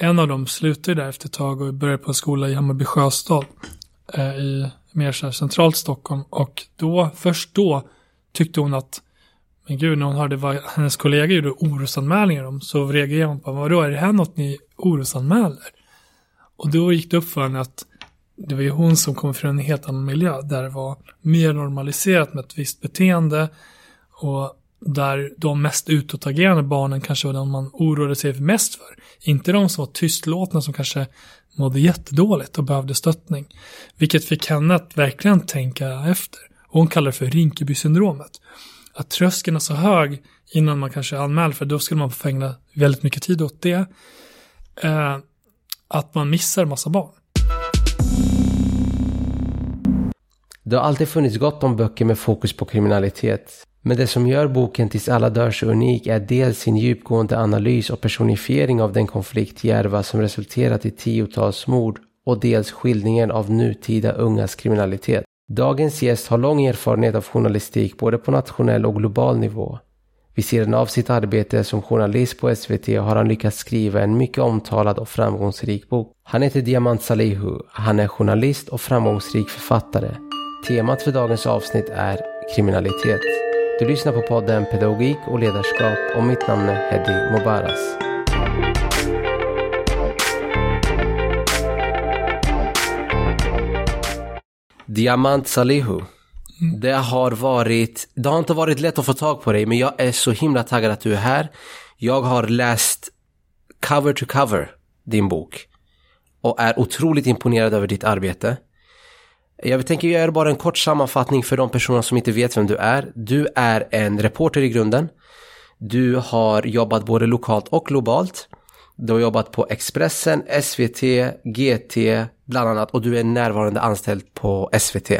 en av dem slutade där efter ett tag och började på en skola i Hammarby Sjöstad eh, i mer så här centralt Stockholm. Och då, först då tyckte hon att men gud, när hon hörde vad hennes kollega gjorde orosanmälningar om så reagerade hon på vadå, är det här något ni orosanmäler? Och då gick det upp för henne att det var ju hon som kom från en helt annan miljö där det var mer normaliserat med ett visst beteende och där de mest utåtagerande barnen kanske var de man oroade sig mest för. Inte de som var tystlåtna som kanske mådde jättedåligt och behövde stöttning. Vilket fick henne att verkligen tänka efter. Och hon kallar det för Rinkeby-syndromet. Att tröskeln är så hög innan man kanske anmäler för då skulle man få ägna väldigt mycket tid åt det. Eh, att man missar massa barn. Det har alltid funnits gott om böcker med fokus på kriminalitet. Men det som gör boken Tills alla dör så unik är dels sin djupgående analys och personifiering av den konflikt Järva som resulterat i tiotals mord och dels skildringen av nutida ungas kriminalitet. Dagens gäst har lång erfarenhet av journalistik både på nationell och global nivå. Vid sidan av sitt arbete som journalist på SVT har han lyckats skriva en mycket omtalad och framgångsrik bok. Han heter Diamant Salihu. Han är journalist och framgångsrik författare. Temat för dagens avsnitt är kriminalitet. Du lyssnar på podden Pedagogik och ledarskap och mitt namn är Hedi Mobaras. Diamant Salihu. Mm. Det har varit, det har inte varit lätt att få tag på dig men jag är så himla taggad att du är här. Jag har läst cover to cover din bok och är otroligt imponerad över ditt arbete. Jag tänker göra bara en kort sammanfattning för de personer som inte vet vem du är. Du är en reporter i grunden. Du har jobbat både lokalt och globalt. Du har jobbat på Expressen, SVT, GT bland annat och du är närvarande anställd på SVT.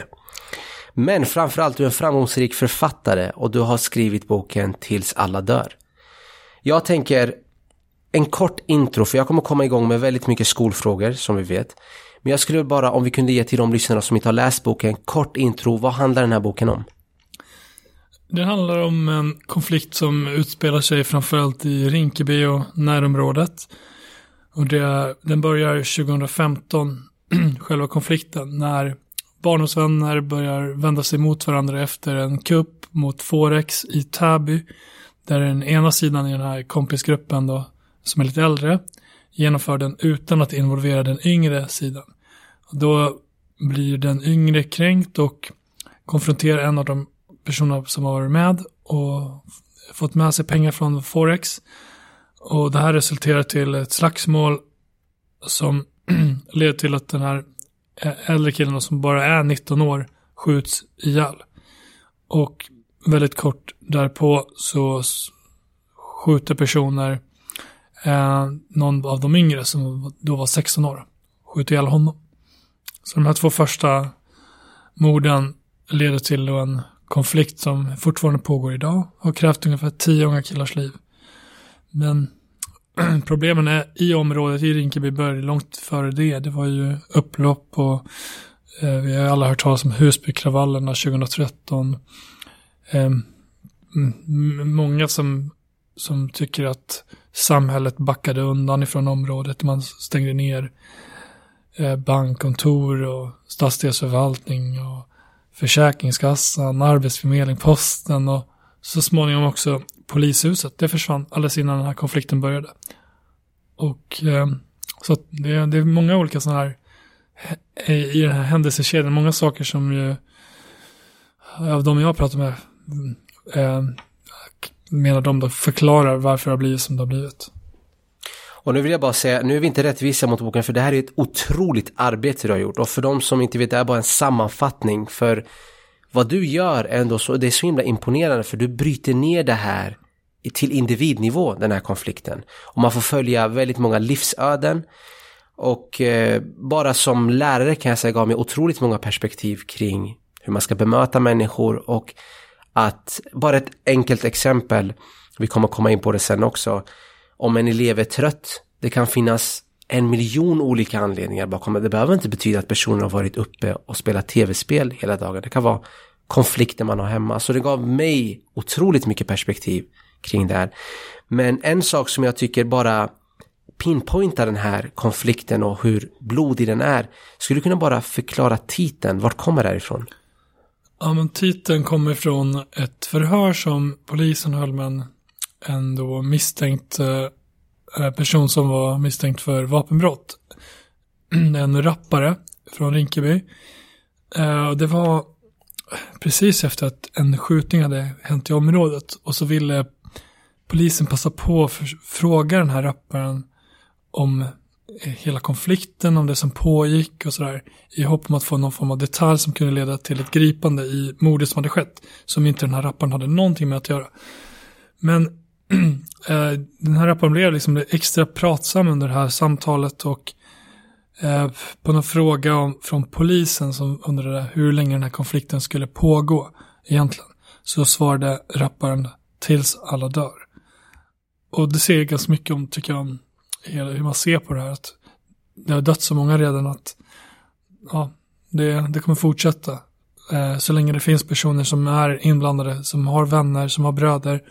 Men framförallt du är en framgångsrik författare och du har skrivit boken Tills alla dör. Jag tänker en kort intro för jag kommer komma igång med väldigt mycket skolfrågor som vi vet. Men jag skulle bara, om vi kunde ge till de lyssnarna som inte har läst boken, kort intro. Vad handlar den här boken om? Det handlar om en konflikt som utspelar sig framförallt i Rinkeby och närområdet. Och det, den börjar 2015, själva konflikten, när barndomsvänner börjar vända sig mot varandra efter en kupp mot Forex i Täby. Där den ena sidan i den här kompisgruppen då, som är lite äldre, genomför den utan att involvera den yngre sidan. Då blir den yngre kränkt och konfronterar en av de personer som har varit med och fått med sig pengar från Forex. Och det här resulterar till ett slagsmål som leder till att den här äldre killen som bara är 19 år skjuts ihjäl. Och väldigt kort därpå så skjuter personer eh, någon av de yngre som då var 16 år. Skjuter ihjäl honom. Så de här två första morden leder till en konflikt som fortfarande pågår idag och har krävt ungefär tio unga killars liv. Men problemen är i området i Rinkeby började långt före det. Det var ju upplopp och eh, vi har alla hört talas om Husbykravallerna 2013. Eh, många som, som tycker att samhället backade undan ifrån området. Man stängde ner Eh, bankkontor och stadsdelsförvaltning och Försäkringskassan, Arbetsförmedling, Posten och så småningom också polishuset. Det försvann alldeles innan den här konflikten började. Och eh, så det, det, är många olika sådana här eh, i den här händelsekedjan, många saker som ju av de jag pratar med mm, eh, menar de då förklarar varför det har blivit som det har blivit. Och nu vill jag bara säga, nu är vi inte rättvisa mot boken för det här är ett otroligt arbete du har gjort. Och för de som inte vet, det är bara en sammanfattning. För vad du gör ändå så, det är så himla imponerande för du bryter ner det här till individnivå, den här konflikten. Och man får följa väldigt många livsöden. Och eh, bara som lärare kan jag säga gav mig otroligt många perspektiv kring hur man ska bemöta människor och att, bara ett enkelt exempel, vi kommer komma in på det sen också, om en elev är trött. Det kan finnas en miljon olika anledningar bakom det. Det behöver inte betyda att personen har varit uppe och spelat tv-spel hela dagen. Det kan vara konflikter man har hemma. Så det gav mig otroligt mycket perspektiv kring det här. Men en sak som jag tycker bara pinpointar den här konflikten och hur blodig den är. Skulle du kunna bara förklara titeln? Vart kommer det ifrån? Ja, men titeln kommer från ett förhör som polisen höll med en, en då misstänkt eh, eh, person som var misstänkt för vapenbrott. En rappare från Rinkeby. Eh, det var precis efter att en skjutning hade hänt i området och så ville polisen passa på att fråga den här rapparen om hela konflikten, om det som pågick och sådär. I hopp om att få någon form av detalj som kunde leda till ett gripande i mordet som hade skett. Som inte den här rapparen hade någonting med att göra. Men Eh, den här rapparen blev liksom extra pratsam under det här samtalet och eh, på någon fråga om, från polisen som undrade hur länge den här konflikten skulle pågå egentligen. Så svarade rapparen tills alla dör. Och det säger ganska mycket om, tycker jag, om hur man ser på det här. Att det har dött så många redan att ja, det, det kommer fortsätta. Eh, så länge det finns personer som är inblandade, som har vänner, som har bröder,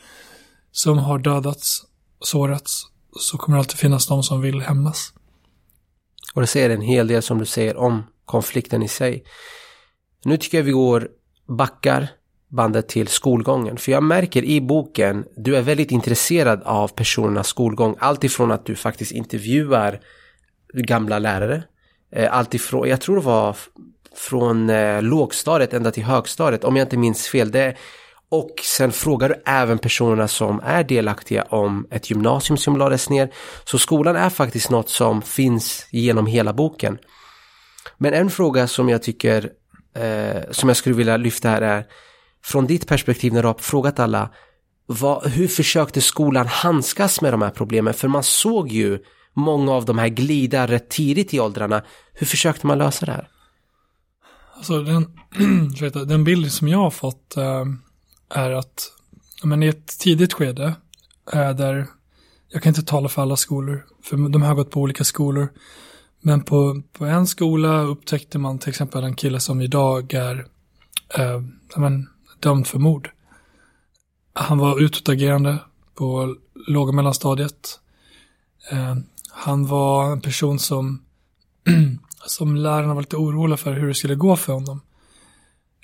som har dödats, sårats, så kommer det alltid finnas de som vill hämnas. Och det säger en hel del som du säger om konflikten i sig. Nu tycker jag vi går backar bandet till skolgången. För jag märker i boken, du är väldigt intresserad av personernas skolgång. Alltifrån att du faktiskt intervjuar gamla lärare. Eh, Alltifrån, jag tror det var från eh, lågstadiet ända till högstadiet, om jag inte minns fel. Det, och sen frågar du även personerna som är delaktiga om ett gymnasium som lades ner. Så skolan är faktiskt något som finns genom hela boken. Men en fråga som jag tycker, eh, som jag skulle vilja lyfta här är, från ditt perspektiv när du har frågat alla, vad, hur försökte skolan handskas med de här problemen? För man såg ju många av de här glida rätt tidigt i åldrarna. Hur försökte man lösa det här? Alltså den, den bild som jag har fått eh är att men i ett tidigt skede eh, där jag kan inte tala för alla skolor, för de har gått på olika skolor. Men på, på en skola upptäckte man till exempel en kille som idag är eh, men, dömd för mord. Han var utåtagerande på låg och mellanstadiet. Eh, han var en person som, som lärarna var lite oroliga för hur det skulle gå för honom.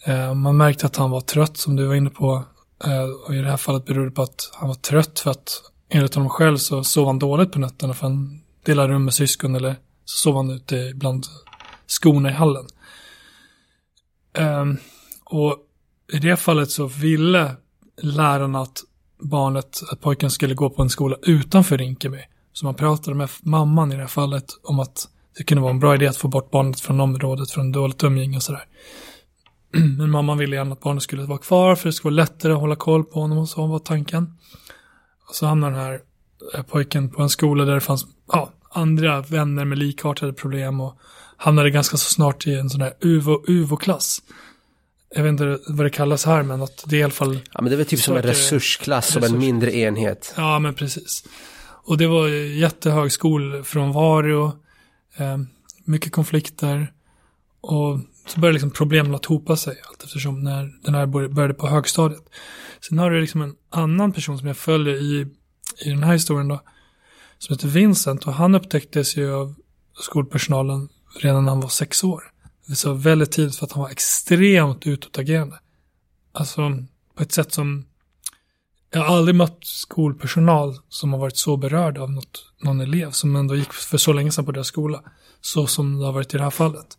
Eh, man märkte att han var trött, som du var inne på. Eh, och i det här fallet berodde det på att han var trött för att enligt honom själv så sov han dåligt på nätterna för han delade rum med syskon eller så sov han ute bland skorna i hallen. Ehm, och i det fallet så ville lärarna att barnet, att pojken skulle gå på en skola utanför Rinkeby. Så man pratade med mamman i det här fallet om att det kunde vara en bra idé att få bort barnet från området från dåligt umgänge och sådär. Men mamman ville gärna att barnet skulle vara kvar för det skulle vara lättare att hålla koll på honom och så var tanken. Och så hamnade den här eh, pojken på en skola där det fanns ja, andra vänner med likartade problem och hamnade ganska så snart i en sån här UVO-klass. UVO jag vet inte vad det kallas här, men att det är i alla fall... Ja, men det är väl typ som en resursklass, resurs. som en mindre enhet. Ja, men precis. Och det var jättehög skolfrånvaro, eh, mycket konflikter och så började liksom problemen att hopa sig allt eftersom när den här började på högstadiet. Sen har du liksom en annan person som jag följer i, i den här historien då, som heter Vincent och han upptäcktes ju av skolpersonalen redan när han var sex år. Det var väldigt tidigt för att han var extremt utåtagerande. Alltså på ett sätt som jag har aldrig mött skolpersonal som har varit så berörd av något, någon elev som ändå gick för så länge sedan på deras skola. Så som det har varit i det här fallet.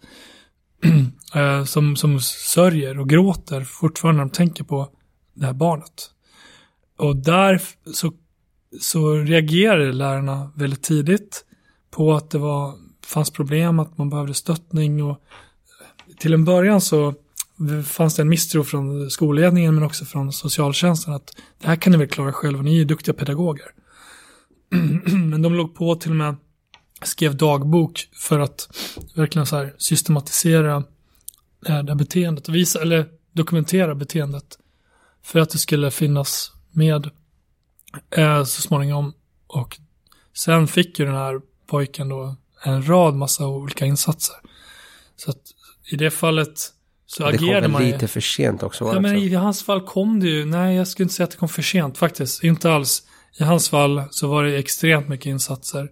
Eh, som, som sörjer och gråter fortfarande när de tänker på det här barnet. Och där så, så reagerade lärarna väldigt tidigt på att det var, fanns problem, att man behövde stöttning och eh, till en början så fanns det en misstro från skolledningen men också från socialtjänsten att det här kan ni väl klara själva, ni är ju duktiga pedagoger. men de låg på till och med skrev dagbok för att verkligen så här systematisera det här beteendet och visa, eller dokumentera beteendet för att det skulle finnas med eh, så småningom. Och sen fick ju den här pojken då en rad massa olika insatser. Så att i det fallet så det agerade man Det kom väl lite för sent också? Ja, men i hans fall kom det ju, nej jag skulle inte säga att det kom för sent faktiskt, inte alls. I hans fall så var det extremt mycket insatser.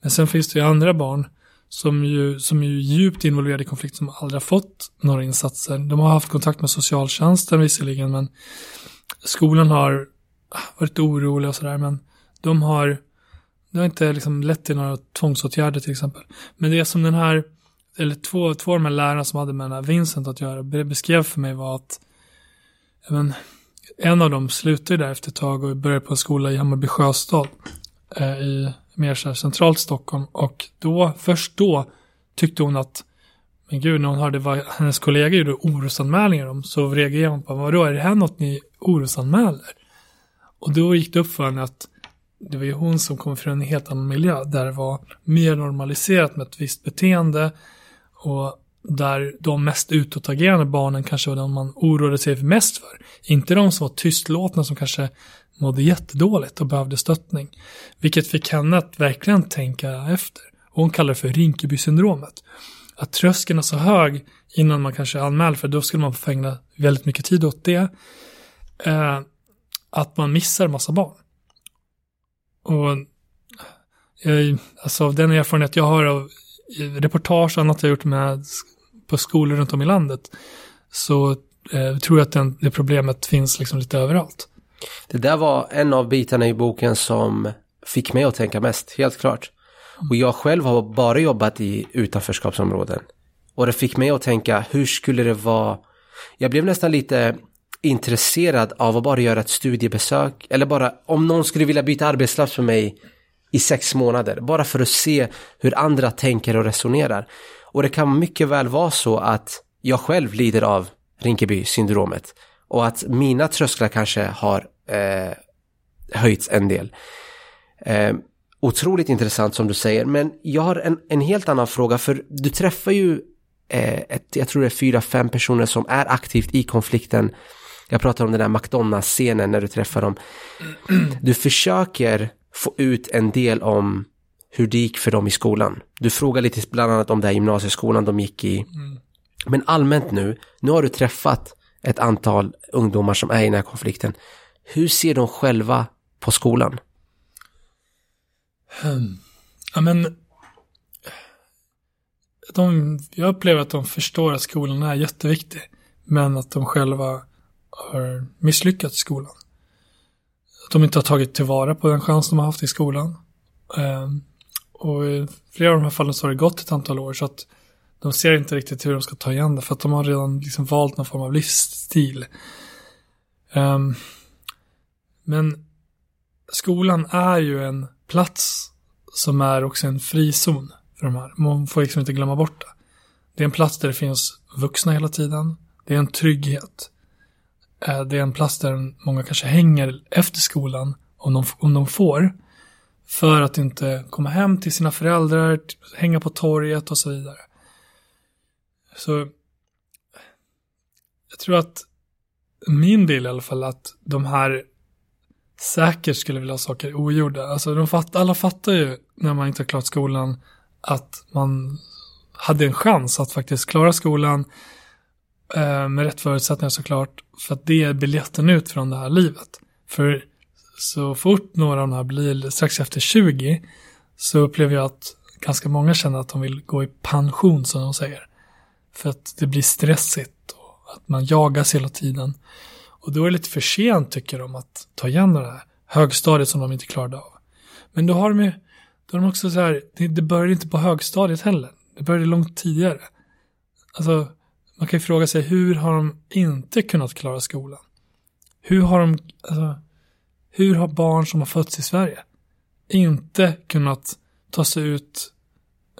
Men sen finns det ju andra barn som ju, som är djupt involverade i konflikt som aldrig har fått några insatser. De har haft kontakt med socialtjänsten visserligen, men skolan har ah, varit orolig och sådär, men de har, det har inte liksom lett till några tvångsåtgärder till exempel. Men det som den här, eller två, två av de här lärarna som hade med den här Vincent att göra, beskrev för mig var att men, en av dem slutade där efter ett tag och började på en skola i Hammarby sjöstad eh, i mer så centralt Stockholm och då, först då tyckte hon att men gud, när hon hörde vad hennes kollega gjorde orosanmälningar om så reagerade hon på vadå, är det här något ni orosanmäler? Och då gick det upp för henne att det var ju hon som kom från en helt annan miljö där det var mer normaliserat med ett visst beteende och där de mest utåtagerande barnen kanske var de man oroade sig mest för. Inte de som var tystlåtna som kanske mådde jättedåligt och behövde stöttning. Vilket fick henne att verkligen tänka efter. Och hon kallar det för Rinkeby-syndromet. Att tröskeln är så hög innan man kanske anmäler för då skulle man få ägna väldigt mycket tid åt det. Eh, att man missar massa barn. Och jag, alltså av den erfarenhet jag har av reportage och annat jag gjort med på skolor runt om i landet så eh, tror jag att den, det problemet finns liksom lite överallt. Det där var en av bitarna i boken som fick mig att tänka mest, helt klart. Och jag själv har bara jobbat i utanförskapsområden. Och det fick mig att tänka, hur skulle det vara? Jag blev nästan lite intresserad av att bara göra ett studiebesök. Eller bara om någon skulle vilja byta arbetsplats för mig i sex månader. Bara för att se hur andra tänker och resonerar. Och det kan mycket väl vara så att jag själv lider av Rinkeby-syndromet. Och att mina trösklar kanske har eh, höjts en del. Eh, otroligt intressant som du säger, men jag har en, en helt annan fråga för du träffar ju eh, ett, jag tror det är fyra, fem personer som är aktivt i konflikten. Jag pratar om den där McDonalds-scenen när du träffar dem. Du försöker få ut en del om hur det gick för dem i skolan. Du frågar lite bland annat om den här gymnasieskolan de gick i. Mm. Men allmänt nu, nu har du träffat ett antal ungdomar som är i den här konflikten. Hur ser de själva på skolan? Hmm. Ja, men de, jag upplever att de förstår att skolan är jätteviktig, men att de själva har misslyckats i skolan. Att de inte har tagit tillvara på den chans de har haft i skolan. Ehm, och i flera av de här fallen så har det gått ett antal år så att de ser inte riktigt hur de ska ta igen det för att de har redan liksom valt någon form av livsstil. Ehm, men skolan är ju en plats som är också en frizon för de här. Man får liksom inte glömma bort det. Det är en plats där det finns vuxna hela tiden. Det är en trygghet. Eh, det är en plats där många kanske hänger efter skolan om de, om de får. För att inte komma hem till sina föräldrar, hänga på torget och så vidare. Så jag tror att min del i alla fall att de här säkert skulle vilja ha saker ogjorda. Alltså de fatt, alla fattar ju när man inte har klarat skolan att man hade en chans att faktiskt klara skolan Eh, med rätt förutsättningar såklart. För att det är biljetten ut från det här livet. För så fort några av de här blir strax efter 20 så upplever jag att ganska många känner att de vill gå i pension som de säger. För att det blir stressigt och att man jagas hela tiden. Och då är det lite för sent tycker de att ta igen det här högstadiet som de inte klarade av. Men då har de ju, då har de också så här, det, det började inte på högstadiet heller. Det började långt tidigare. Alltså, man kan ju fråga sig hur har de inte kunnat klara skolan? Hur har de, alltså, hur har barn som har fötts i Sverige inte kunnat ta sig ut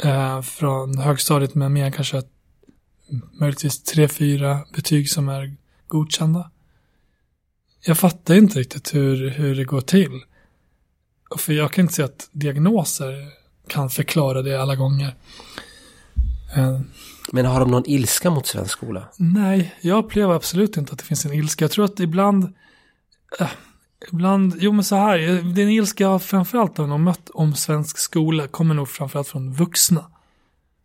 eh, från högstadiet med mer än kanske möjligtvis tre, fyra betyg som är godkända? Jag fattar inte riktigt hur, hur det går till. För jag kan inte se att diagnoser kan förklara det alla gånger. Eh, men har de någon ilska mot svensk skola? Nej, jag upplever absolut inte att det finns en ilska. Jag tror att ibland, äh, ibland, jo men så här, den ilska jag framförallt har mött om svensk skola kommer nog framförallt från vuxna.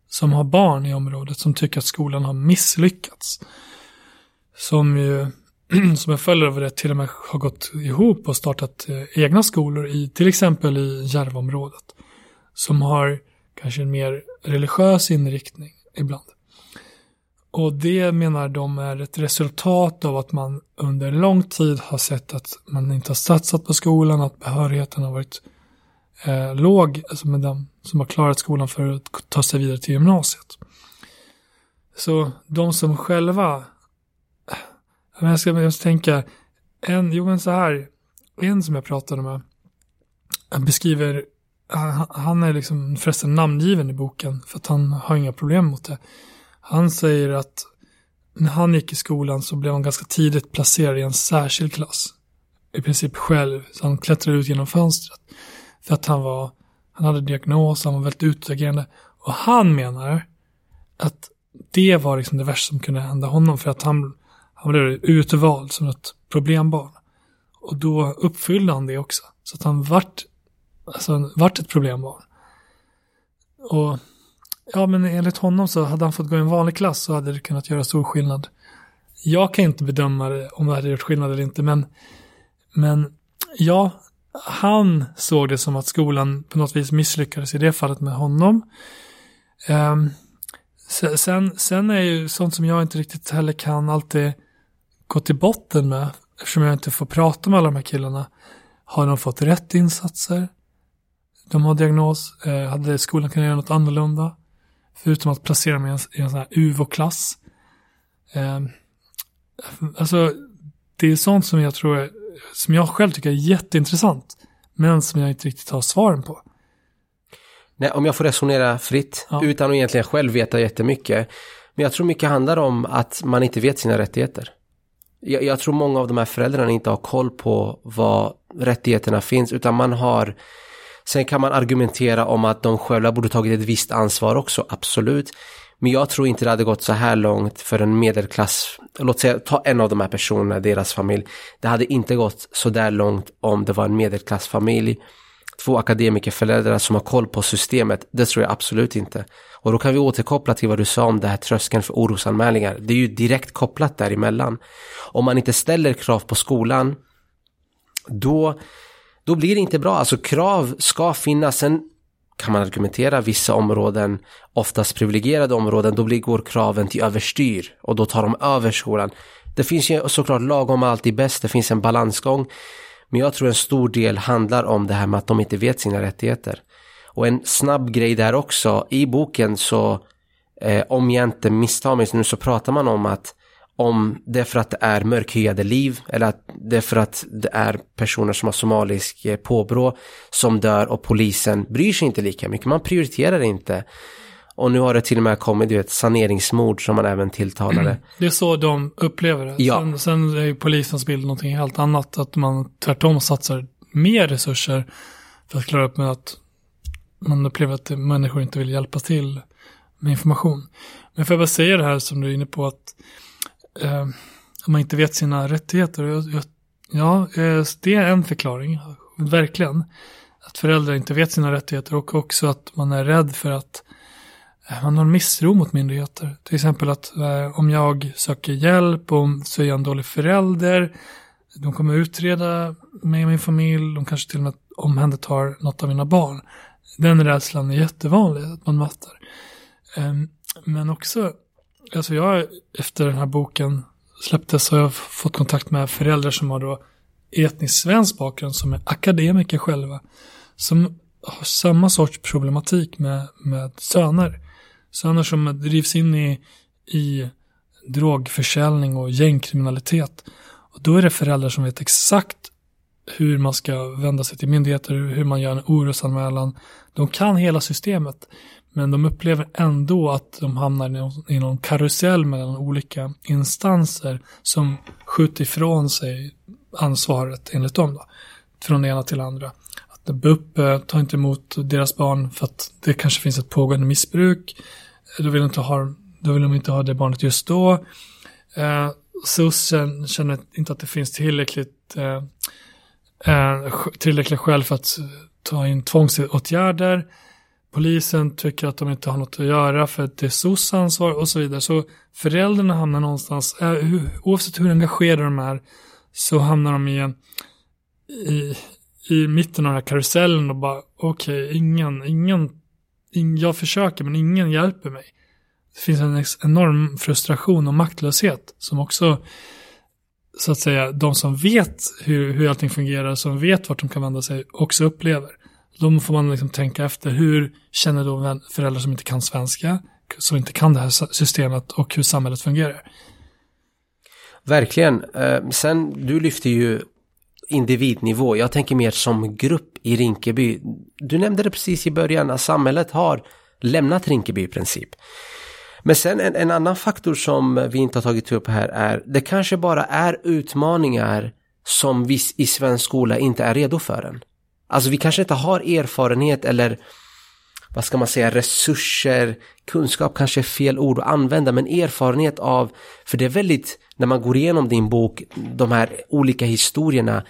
Som har barn i området som tycker att skolan har misslyckats. Som ju som en följd av det till och med har gått ihop och startat eh, egna skolor i till exempel i Järvaområdet. som har kanske en mer religiös inriktning ibland. Och det menar de är ett resultat av att man under lång tid har sett att man inte har satsat på skolan, att behörigheten har varit eh, låg, alltså med dem som har klarat skolan för att ta sig vidare till gymnasiet. Så de som själva, jag ska, jag ska tänka, en, jo men så här, en som jag pratade med, beskriver, han, är liksom förresten namngiven i boken för att han har inga problem mot det. Han säger att när han gick i skolan så blev han ganska tidigt placerad i en särskild klass. I princip själv, så han klättrade ut genom fönstret. För att han var, han hade diagnos, han var väldigt utagerande. Och han menar att det var liksom det värsta som kunde hända honom för att han, han blev utvald som ett problembarn. Och då uppfyllde han det också. Så att han vart, alltså, vart ett problembarn. Och ja, men enligt honom så hade han fått gå i en vanlig klass så hade det kunnat göra stor skillnad. Jag kan inte bedöma det, om det hade gjort skillnad eller inte, men, men ja, han såg det som att skolan på något vis misslyckades i det fallet med honom. Um, sen, sen är ju sånt som jag inte riktigt heller kan alltid gå till botten med, eftersom jag inte får prata med alla de här killarna. Har de fått rätt insatser? De har diagnos. Eh, hade skolan kunnat göra något annorlunda? Förutom att placera i en, i en sån här UVO-klass. Eh, alltså, det är sånt som jag tror, som jag själv tycker är jätteintressant. Men som jag inte riktigt har svaren på. Nej, om jag får resonera fritt, ja. utan att egentligen själv veta jättemycket. Men jag tror mycket handlar om att man inte vet sina rättigheter. Jag, jag tror många av de här föräldrarna inte har koll på vad rättigheterna finns, utan man har Sen kan man argumentera om att de själva borde tagit ett visst ansvar också, absolut. Men jag tror inte det hade gått så här långt för en medelklass, låt säga ta en av de här personerna, deras familj. Det hade inte gått så där långt om det var en medelklassfamilj. Två akademikerföräldrar som har koll på systemet, det tror jag absolut inte. Och då kan vi återkoppla till vad du sa om det här tröskeln för orosanmälningar. Det är ju direkt kopplat däremellan. Om man inte ställer krav på skolan, då då blir det inte bra. Alltså krav ska finnas. Sen kan man argumentera vissa områden, oftast privilegierade områden, då blir, går kraven till överstyr och då tar de över skolan. Det finns ju såklart lagom alltid bäst, det finns en balansgång. Men jag tror en stor del handlar om det här med att de inte vet sina rättigheter. Och en snabb grej där också, i boken så, eh, om jag inte misstar mig nu så pratar man om att om det är för att det är mörkhyade liv eller att det är för att det är personer som har somalisk eh, påbrå som dör och polisen bryr sig inte lika mycket. Man prioriterar inte. Och nu har det till och med kommit ett saneringsmord som man även tilltalade. Det är så de upplever det. Ja. Sen, sen är ju polisens bild någonting helt annat. Att man tvärtom satsar mer resurser för att klara upp med att man upplever att människor inte vill hjälpa till med information. Men får jag bara säga det här som du är inne på att eh, om man inte vet sina rättigheter. Jag, jag, ja, eh, det är en förklaring, verkligen. Att föräldrar inte vet sina rättigheter och också att man är rädd för att eh, man har en misstro mot myndigheter. Till exempel att eh, om jag söker hjälp och så är jag en dålig förälder. De kommer utreda mig och min familj. De kanske till och med omhändertar något av mina barn. Den rädslan är jättevanlig att man möter. Eh, men också alltså jag, efter den här boken släpptes har jag fått kontakt med föräldrar som har då etnisk svensk bakgrund som är akademiker själva. Som har samma sorts problematik med, med söner. Söner som drivs in i, i drogförsäljning och gängkriminalitet. Och då är det föräldrar som vet exakt hur man ska vända sig till myndigheter, hur man gör en orosanmälan. De kan hela systemet. Men de upplever ändå att de hamnar i någon karusell mellan olika instanser som skjuter ifrån sig ansvaret enligt dem. Då, från det ena till det andra. Att BUP eh, tar inte emot deras barn för att det kanske finns ett pågående missbruk. Eh, då vill, inte ha, då vill de inte ha det barnet just då. Eh, SUS känner inte att det finns tillräckligt, eh, eh, tillräckliga skäl för att ta in tvångsåtgärder. Polisen tycker att de inte har något att göra för att det är SOS ansvar och så vidare. Så föräldrarna hamnar någonstans, eh, oavsett hur engagerade de är, så hamnar de i en, i, i mitten av den här karusellen och bara okej, okay, ingen, ingen, ingen, jag försöker men ingen hjälper mig. Det finns en enorm frustration och maktlöshet som också så att säga de som vet hur, hur allting fungerar, som vet vart de kan vända sig, också upplever. Då får man liksom tänka efter, hur känner då föräldrar som inte kan svenska, som inte kan det här systemet och hur samhället fungerar? Verkligen. Eh, sen, du lyfter ju individnivå. Jag tänker mer som grupp i Rinkeby. Du nämnde det precis i början, att samhället har lämnat Rinkeby i princip. Men sen en, en, annan faktor som vi inte har tagit upp här är, det kanske bara är utmaningar som vi i svensk skola inte är redo för än. Alltså vi kanske inte har erfarenhet eller vad ska man säga, resurser, kunskap kanske är fel ord att använda, men erfarenhet av, för det är väldigt, när man går igenom din bok, de här olika historierna,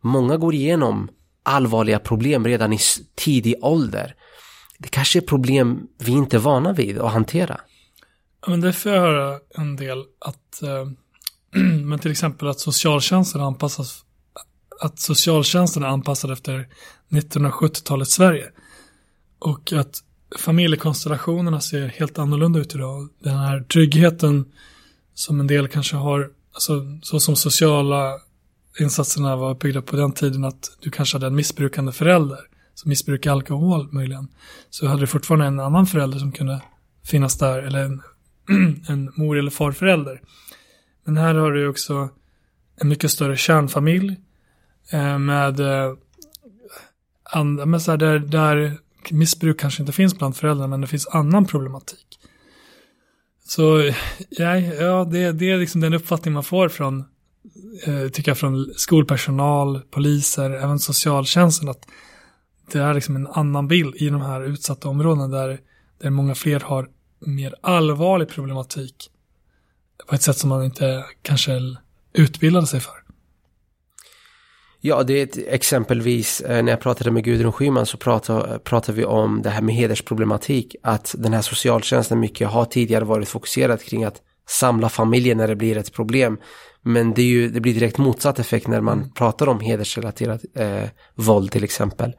många går igenom allvarliga problem redan i tidig ålder. Det kanske är problem vi inte är vana vid att hantera. Men det får jag höra en del att, eh, men till exempel att socialtjänsten anpassas, att socialtjänsten är anpassad efter 1970-talets Sverige. Och att familjekonstellationerna ser helt annorlunda ut idag. Den här tryggheten som en del kanske har, alltså så som sociala insatserna var byggda på den tiden att du kanske hade en missbrukande förälder som missbrukade alkohol möjligen. Så hade du fortfarande en annan förälder som kunde finnas där eller en, en mor eller farförälder. Men här har du också en mycket större kärnfamilj eh, med, eh, and, med så här, där, där missbruk kanske inte finns bland föräldrar men det finns annan problematik. Så ja, ja det, det är liksom den uppfattning man får från, eh, tycker jag, från skolpersonal, poliser, även socialtjänsten att det är liksom en annan bild i de här utsatta områdena där, där många fler har mer allvarlig problematik på ett sätt som man inte kanske utbildade sig för. Ja, det är ett, exempelvis eh, när jag pratade med Gudrun Schyman så pratade, pratade vi om det här med hedersproblematik. Att den här socialtjänsten mycket har tidigare varit fokuserad kring att samla familjen när det blir ett problem. Men det, är ju, det blir direkt motsatt effekt när man mm. pratar om hedersrelaterat eh, våld till exempel.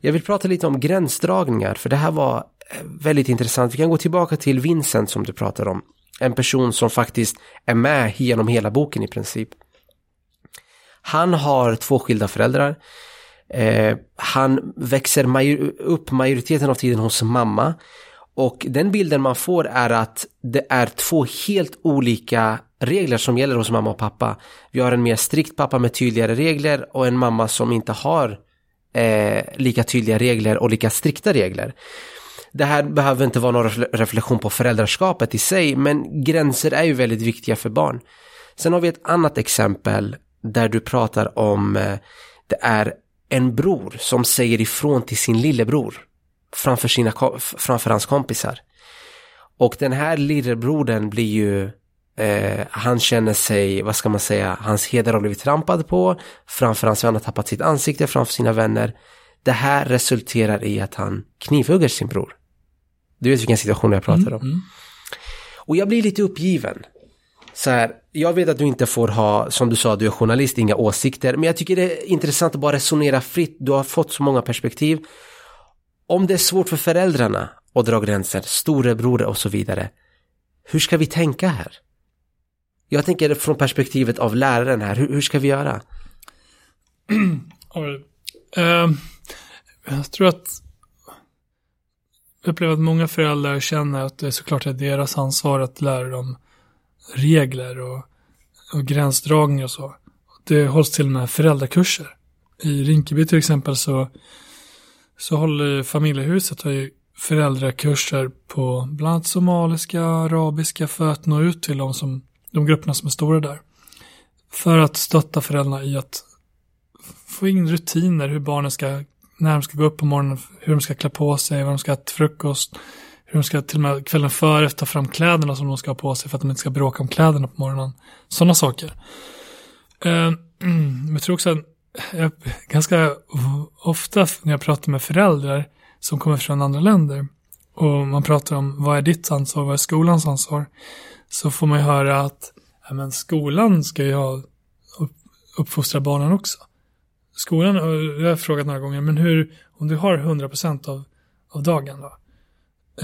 Jag vill prata lite om gränsdragningar för det här var väldigt intressant. Vi kan gå tillbaka till Vincent som du pratar om. En person som faktiskt är med genom hela boken i princip. Han har två skilda föräldrar. Eh, han växer major upp majoriteten av tiden hos mamma. Och den bilden man får är att det är två helt olika regler som gäller hos mamma och pappa. Vi har en mer strikt pappa med tydligare regler och en mamma som inte har eh, lika tydliga regler och lika strikta regler. Det här behöver inte vara någon reflektion på föräldraskapet i sig, men gränser är ju väldigt viktiga för barn. Sen har vi ett annat exempel där du pratar om eh, det är en bror som säger ifrån till sin lillebror framför, sina, framför hans kompisar. Och den här lillebrodern blir ju eh, han känner sig, vad ska man säga, hans heder har blivit trampad på, framför hans vänner har tappat sitt ansikte framför sina vänner. Det här resulterar i att han knivhugger sin bror. Du vet vilken situation jag pratar om. Mm, mm. Och jag blir lite uppgiven så här, jag vet att du inte får ha, som du sa, du är journalist, inga åsikter, men jag tycker det är intressant att bara resonera fritt. Du har fått så många perspektiv. Om det är svårt för föräldrarna att dra gränser, storebror och så vidare, hur ska vi tänka här? Jag tänker från perspektivet av läraren här, hur, hur ska vi göra? uh, jag tror att upplever att många föräldrar känner att det är såklart är deras ansvar att lära dem regler och, och gränsdragningar och så. Det hålls till och med föräldrakurser. I Rinkeby till exempel så, så håller familjehuset har ju föräldrakurser på bland annat somaliska, arabiska för att nå ut till de, som, de grupperna som är stora där. För att stötta föräldrarna i att få in rutiner hur barnen ska, när de ska gå upp på morgonen, hur de ska klä på sig, vad de ska äta till frukost, hur de ska till och med kvällen före ta fram kläderna som de ska ha på sig för att de inte ska bråka om kläderna på morgonen. Sådana saker. Uh, jag tror också att jag, ganska ofta när jag pratar med föräldrar som kommer från andra länder och man pratar om vad är ditt ansvar, vad är skolans ansvar, så får man ju höra att ja, men skolan ska ju ha uppfostra barnen också skolan, och jag har frågat några gånger, men hur, om du har 100% av, av dagen då?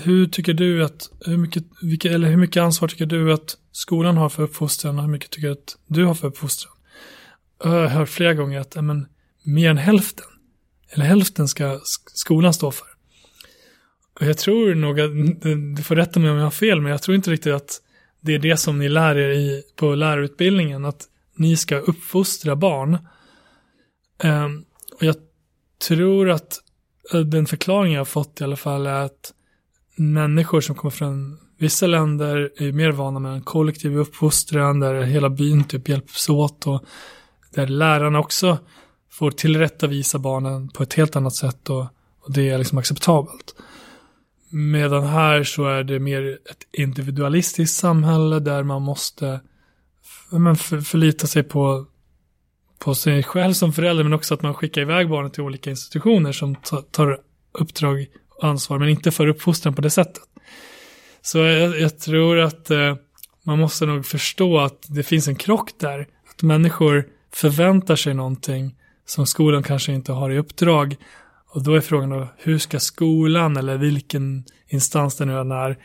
Hur tycker du att, hur mycket, vilka, eller hur mycket ansvar tycker du att skolan har för uppfostran och hur mycket tycker du att du har för uppfostran? Jag har hört flera gånger att men, mer än hälften, eller hälften ska skolan stå för. Och jag tror nog att, du får rätta mig om jag har fel, men jag tror inte riktigt att det är det som ni lär er i, på lärarutbildningen, att ni ska uppfostra barn. Um, och jag tror att eh, den förklaring jag har fått i alla fall är att människor som kommer från vissa länder är mer vana med en kollektiv uppfostran där hela byn typ hjälps åt och där lärarna också får tillrättavisa barnen på ett helt annat sätt och, och det är liksom acceptabelt. Medan här så är det mer ett individualistiskt samhälle där man måste men, för, förlita sig på, på sig själv som förälder men också att man skickar iväg barnet till olika institutioner som tar uppdrag och ansvar men inte för uppfostran på det sättet. Så jag, jag tror att eh, man måste nog förstå att det finns en krock där. Att människor förväntar sig någonting som skolan kanske inte har i uppdrag och då är frågan då, hur ska skolan eller vilken instans det nu än är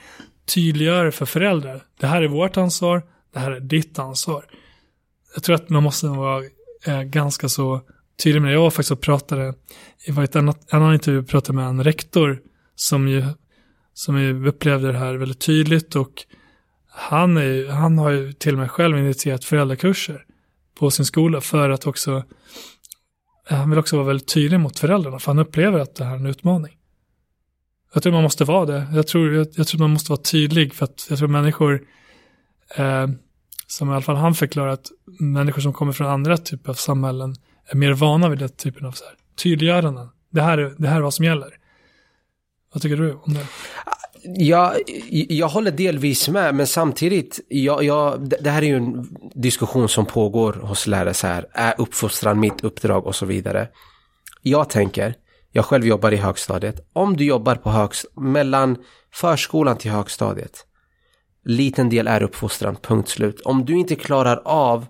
tydliggöra för föräldrar? Det här är vårt ansvar, det här är ditt ansvar. Jag tror att man måste vara ganska så tydlig med det. Jag var faktiskt och pratade, i ett annat, annan intervju pratade med en rektor som ju, som ju upplevde det här väldigt tydligt och han, är, han har ju till och med själv initierat föräldrakurser på sin skola för att också eh, han vill också vara väldigt tydlig mot föräldrarna, för han upplever att det här är en utmaning. Jag tror man måste vara det. Jag tror, jag, jag tror man måste vara tydlig, för att jag tror människor, eh, som i alla fall han förklarar, att människor som kommer från andra typer av samhällen är mer vana vid den typen av så här, tydliggöranden. Det här, är, det här är vad som gäller. Vad tycker du om det? Jag, jag håller delvis med, men samtidigt, jag, jag, det här är ju en diskussion som pågår hos lärare så här, är uppfostran mitt uppdrag och så vidare. Jag tänker, jag själv jobbar i högstadiet, om du jobbar på högst, mellan förskolan till högstadiet, liten del är uppfostran, punkt slut. Om du inte klarar av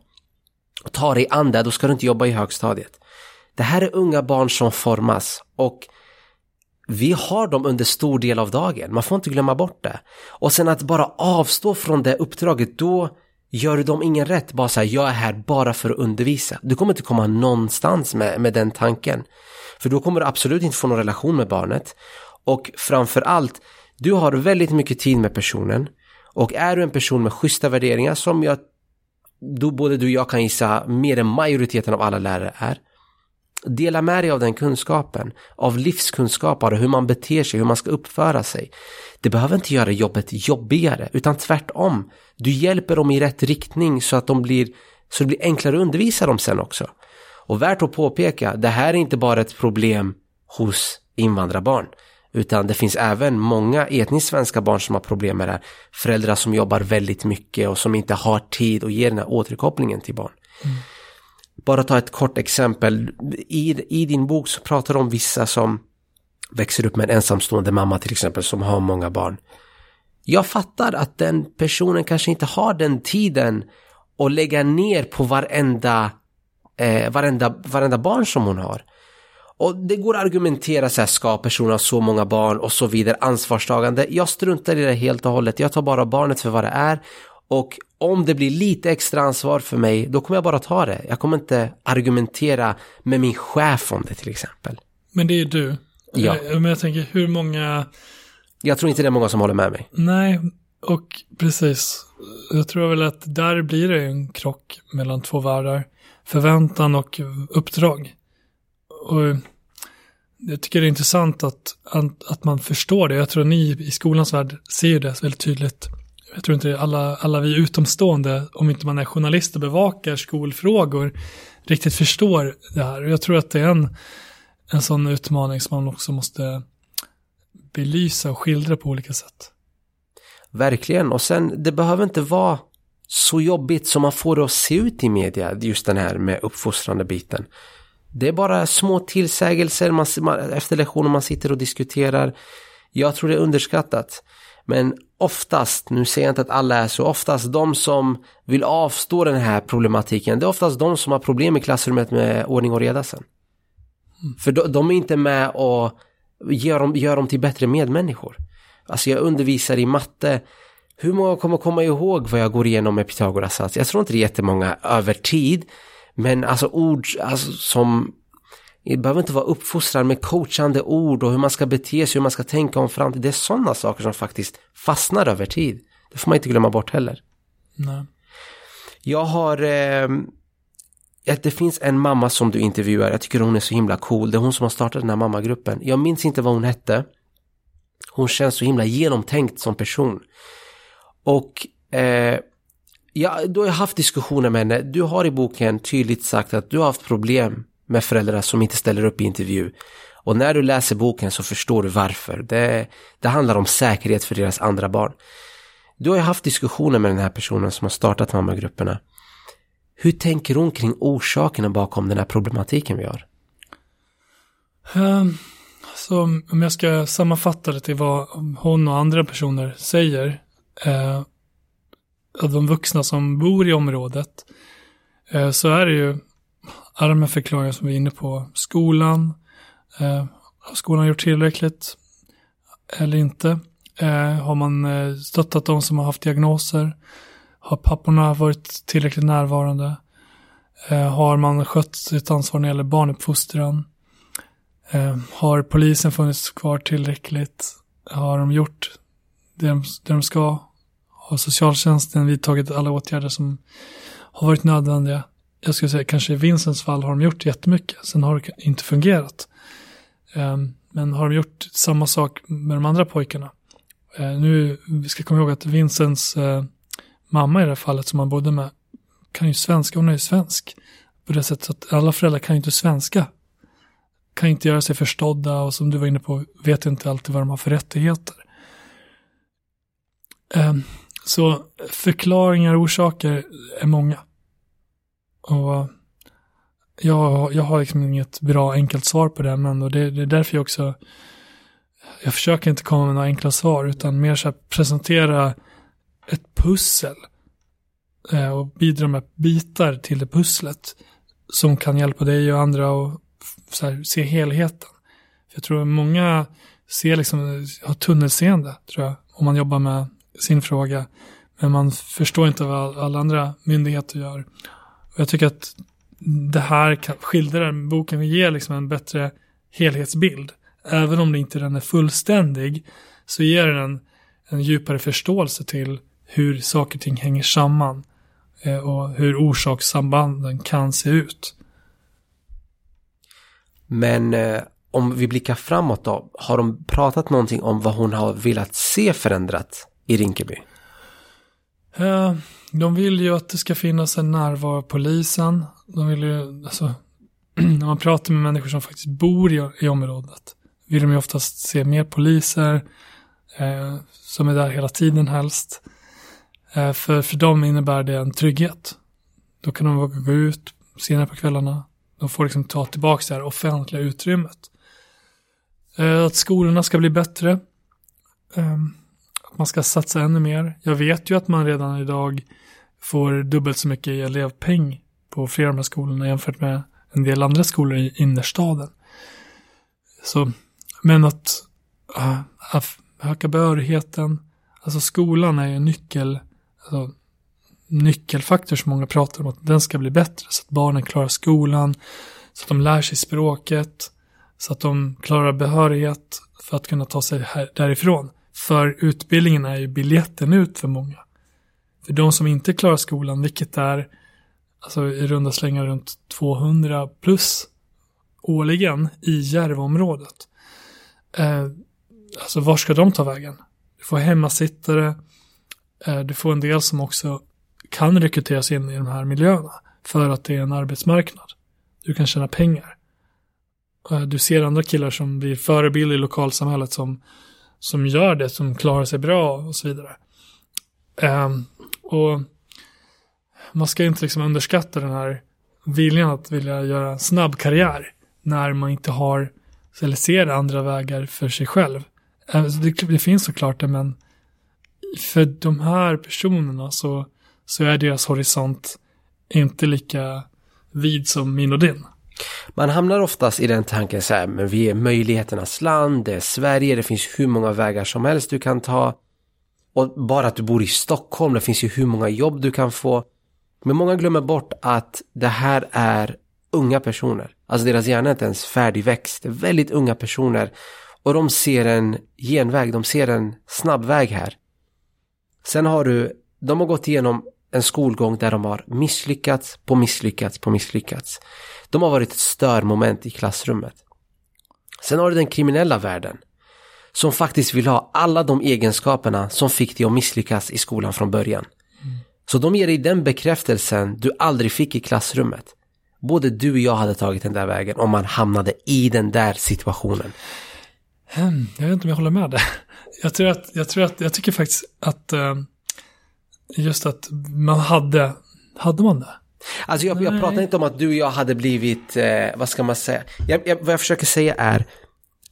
att ta dig an det, då ska du inte jobba i högstadiet. Det här är unga barn som formas och vi har dem under stor del av dagen. Man får inte glömma bort det. Och sen att bara avstå från det uppdraget, då gör du dem ingen rätt. Bara säga jag är här bara för att undervisa. Du kommer inte komma någonstans med, med den tanken. För då kommer du absolut inte få någon relation med barnet. Och framför allt, du har väldigt mycket tid med personen. Och är du en person med schyssta värderingar som jag, då både du och jag kan gissa mer än majoriteten av alla lärare är Dela med dig av den kunskapen, av livskunskap, av hur man beter sig, hur man ska uppföra sig. Det behöver inte göra jobbet jobbigare, utan tvärtom. Du hjälper dem i rätt riktning så att de blir, så det blir enklare att undervisa dem sen också. Och värt att påpeka, det här är inte bara ett problem hos invandrarbarn. Utan det finns även många etniskt svenska barn som har problem med det här. Föräldrar som jobbar väldigt mycket och som inte har tid att ge den här återkopplingen till barn. Mm. Bara ta ett kort exempel. I, I din bok så pratar du om vissa som växer upp med en ensamstående mamma till exempel som har många barn. Jag fattar att den personen kanske inte har den tiden att lägga ner på varenda, eh, varenda, varenda barn som hon har. Och det går att argumentera så här, ska personen ha så många barn och så vidare, ansvarstagande. Jag struntar i det helt och hållet, jag tar bara barnet för vad det är och om det blir lite extra ansvar för mig, då kommer jag bara ta det. Jag kommer inte argumentera med min chef om det till exempel. Men det är du. Ja. Eh, men jag tänker, hur många... Jag tror inte det är många som håller med mig. Nej, och precis. Jag tror väl att där blir det en krock mellan två världar. Förväntan och uppdrag. Och jag tycker det är intressant att, att, att man förstår det. Jag tror ni i skolans värld ser det väldigt tydligt jag tror inte alla, alla vi utomstående, om inte man är journalist och bevakar skolfrågor, riktigt förstår det här. Jag tror att det är en, en sån utmaning som man också måste belysa och skildra på olika sätt. Verkligen, och sen det behöver inte vara så jobbigt som man får det att se ut i media, just den här med uppfostrande biten. Det är bara små tillsägelser man, man, efter lektioner man sitter och diskuterar. Jag tror det är underskattat. Men oftast, nu säger jag inte att alla är så, oftast de som vill avstå den här problematiken, det är oftast de som har problem i klassrummet med ordning och reda sen. Mm. För de, de, är inte med och gör dem, gör dem till bättre medmänniskor. Alltså jag undervisar i matte. Hur många kommer komma ihåg vad jag går igenom med Pythagoras sats? Jag tror inte det är jättemånga över tid. Men alltså ord alltså, som det behöver inte vara uppfostran med coachande ord och hur man ska bete sig, hur man ska tänka om framtiden. Det är sådana saker som faktiskt fastnar över tid. Det får man inte glömma bort heller. Nej. Jag har... Eh, det finns en mamma som du intervjuar, jag tycker hon är så himla cool. Det är hon som har startat den här mammagruppen. Jag minns inte vad hon hette. Hon känns så himla genomtänkt som person. Och eh, ja, du har haft diskussioner med henne. Du har i boken tydligt sagt att du har haft problem med föräldrar som inte ställer upp i intervju. Och när du läser boken så förstår du varför. Det, det handlar om säkerhet för deras andra barn. Du har ju haft diskussioner med den här personen som har startat mammagrupperna. Hur tänker hon kring orsakerna bakom den här problematiken vi har? Um, så om jag ska sammanfatta det till vad hon och andra personer säger. Uh, av de vuxna som bor i området. Eh, så är det ju alla de här förklaringarna som vi är inne på. Skolan. Eh, har skolan gjort tillräckligt? Eller inte? Eh, har man eh, stöttat de som har haft diagnoser? Har papporna varit tillräckligt närvarande? Eh, har man skött sitt ansvar när det gäller barnuppfostran? Eh, har polisen funnits kvar tillräckligt? Har de gjort det de, det de ska? Har socialtjänsten vidtagit alla åtgärder som har varit nödvändiga? Jag skulle säga kanske i Vincents fall har de gjort jättemycket. Sen har det inte fungerat. Ehm, men har de gjort samma sak med de andra pojkarna? Ehm, nu, vi ska komma ihåg att Vincents eh, mamma i det här fallet som han bodde med kan ju svenska, hon är ju svensk. På det sättet att alla föräldrar kan ju inte svenska. Kan inte göra sig förstådda och som du var inne på vet inte alltid vad de har för rättigheter. Ehm, så förklaringar och orsaker är många. Och jag, jag har liksom inget bra enkelt svar på det, men och det, det är därför jag också jag försöker inte komma med några enkla svar utan mer så här presentera ett pussel eh, och bidra med bitar till det pusslet som kan hjälpa dig och andra att här, se helheten. För jag tror många ser liksom, har tunnelseende tror jag, om man jobbar med sin fråga. Men man förstår inte vad alla andra myndigheter gör. Och jag tycker att det här skildrar boken ger liksom en bättre helhetsbild även om det inte den är fullständig, så ger den en djupare förståelse till hur saker och ting hänger samman eh, och hur orsakssambanden kan se ut. Men eh, om vi blickar framåt då, har de pratat någonting om vad hon har velat se förändrat i Rinkeby? Eh, de vill ju att det ska finnas en närvaro av polisen. De vill ju, alltså, när man pratar med människor som faktiskt bor i, i området, vill de ju oftast se mer poliser eh, som är där hela tiden helst. Eh, för, för dem innebär det en trygghet. Då kan de våga gå ut senare på kvällarna. De får liksom ta tillbaka det här offentliga utrymmet. Eh, att skolorna ska bli bättre. Ehm, att man ska satsa ännu mer. Jag vet ju att man redan idag får dubbelt så mycket i elevpeng på flera av de här skolorna jämfört med en del andra skolor i innerstaden. Så men att uh, öka behörigheten, alltså skolan är ju en nyckel, alltså, nyckelfaktor som många pratar om att den ska bli bättre så att barnen klarar skolan, så att de lär sig språket, så att de klarar behörighet för att kunna ta sig här, därifrån. För utbildningen är ju biljetten ut för många. För de som inte klarar skolan, vilket är alltså i runda slängar runt 200 plus årligen i Järvaområdet, eh, alltså var ska de ta vägen? Du får hemmasittare, eh, du får en del som också kan rekryteras in i de här miljöerna för att det är en arbetsmarknad. Du kan tjäna pengar. Eh, du ser andra killar som blir förebilder i lokalsamhället som, som gör det, som klarar sig bra och så vidare. Um, och man ska inte liksom underskatta den här viljan att vilja göra en snabb karriär när man inte har eller ser andra vägar för sig själv. Ehm, det, det finns såklart det, men för de här personerna så, så är deras horisont inte lika vid som min och din. Man hamnar oftast i den tanken så här, men vi är möjligheternas land, det är Sverige, det finns hur många vägar som helst du kan ta. Och bara att du bor i Stockholm, det finns ju hur många jobb du kan få. Men många glömmer bort att det här är unga personer. Alltså deras hjärna är inte ens färdigväxt. Det är väldigt unga personer. Och de ser en genväg, de ser en snabb väg här. Sen har du, de har gått igenom en skolgång där de har misslyckats på misslyckats på misslyckats. De har varit ett störmoment i klassrummet. Sen har du den kriminella världen som faktiskt vill ha alla de egenskaperna som fick dig att misslyckas i skolan från början. Mm. Så de ger dig den bekräftelsen du aldrig fick i klassrummet. Både du och jag hade tagit den där vägen om man hamnade i den där situationen. Jag vet inte om jag håller med dig. Jag tror att, jag tror att, jag tycker faktiskt att eh, just att man hade, hade man det? Alltså jag, jag pratar inte om att du och jag hade blivit, eh, vad ska man säga? Jag, jag, vad jag försöker säga är,